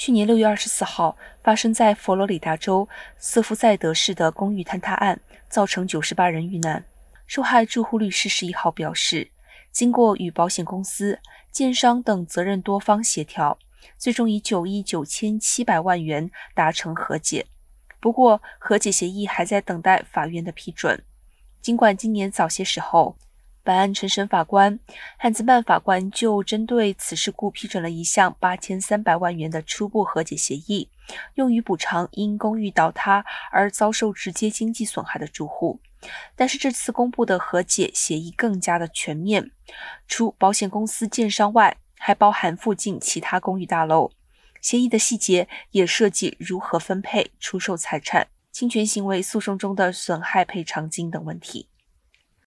去年六月二十四号，发生在佛罗里达州瑟夫塞德市的公寓坍塌案，造成九十八人遇难。受害住户律师十一号表示，经过与保险公司、建商等责任多方协调，最终以九亿九千七百万元达成和解。不过，和解协议还在等待法院的批准。尽管今年早些时候，本案陈审法官汉兹曼法官就针对此事故批准了一项八千三百万元的初步和解协议，用于补偿因公寓倒塌而遭受直接经济损害的住户。但是这次公布的和解协议更加的全面，除保险公司、建商外，还包含附近其他公寓大楼。协议的细节也涉及如何分配、出售财产、侵权行为诉讼中的损害赔偿金等问题。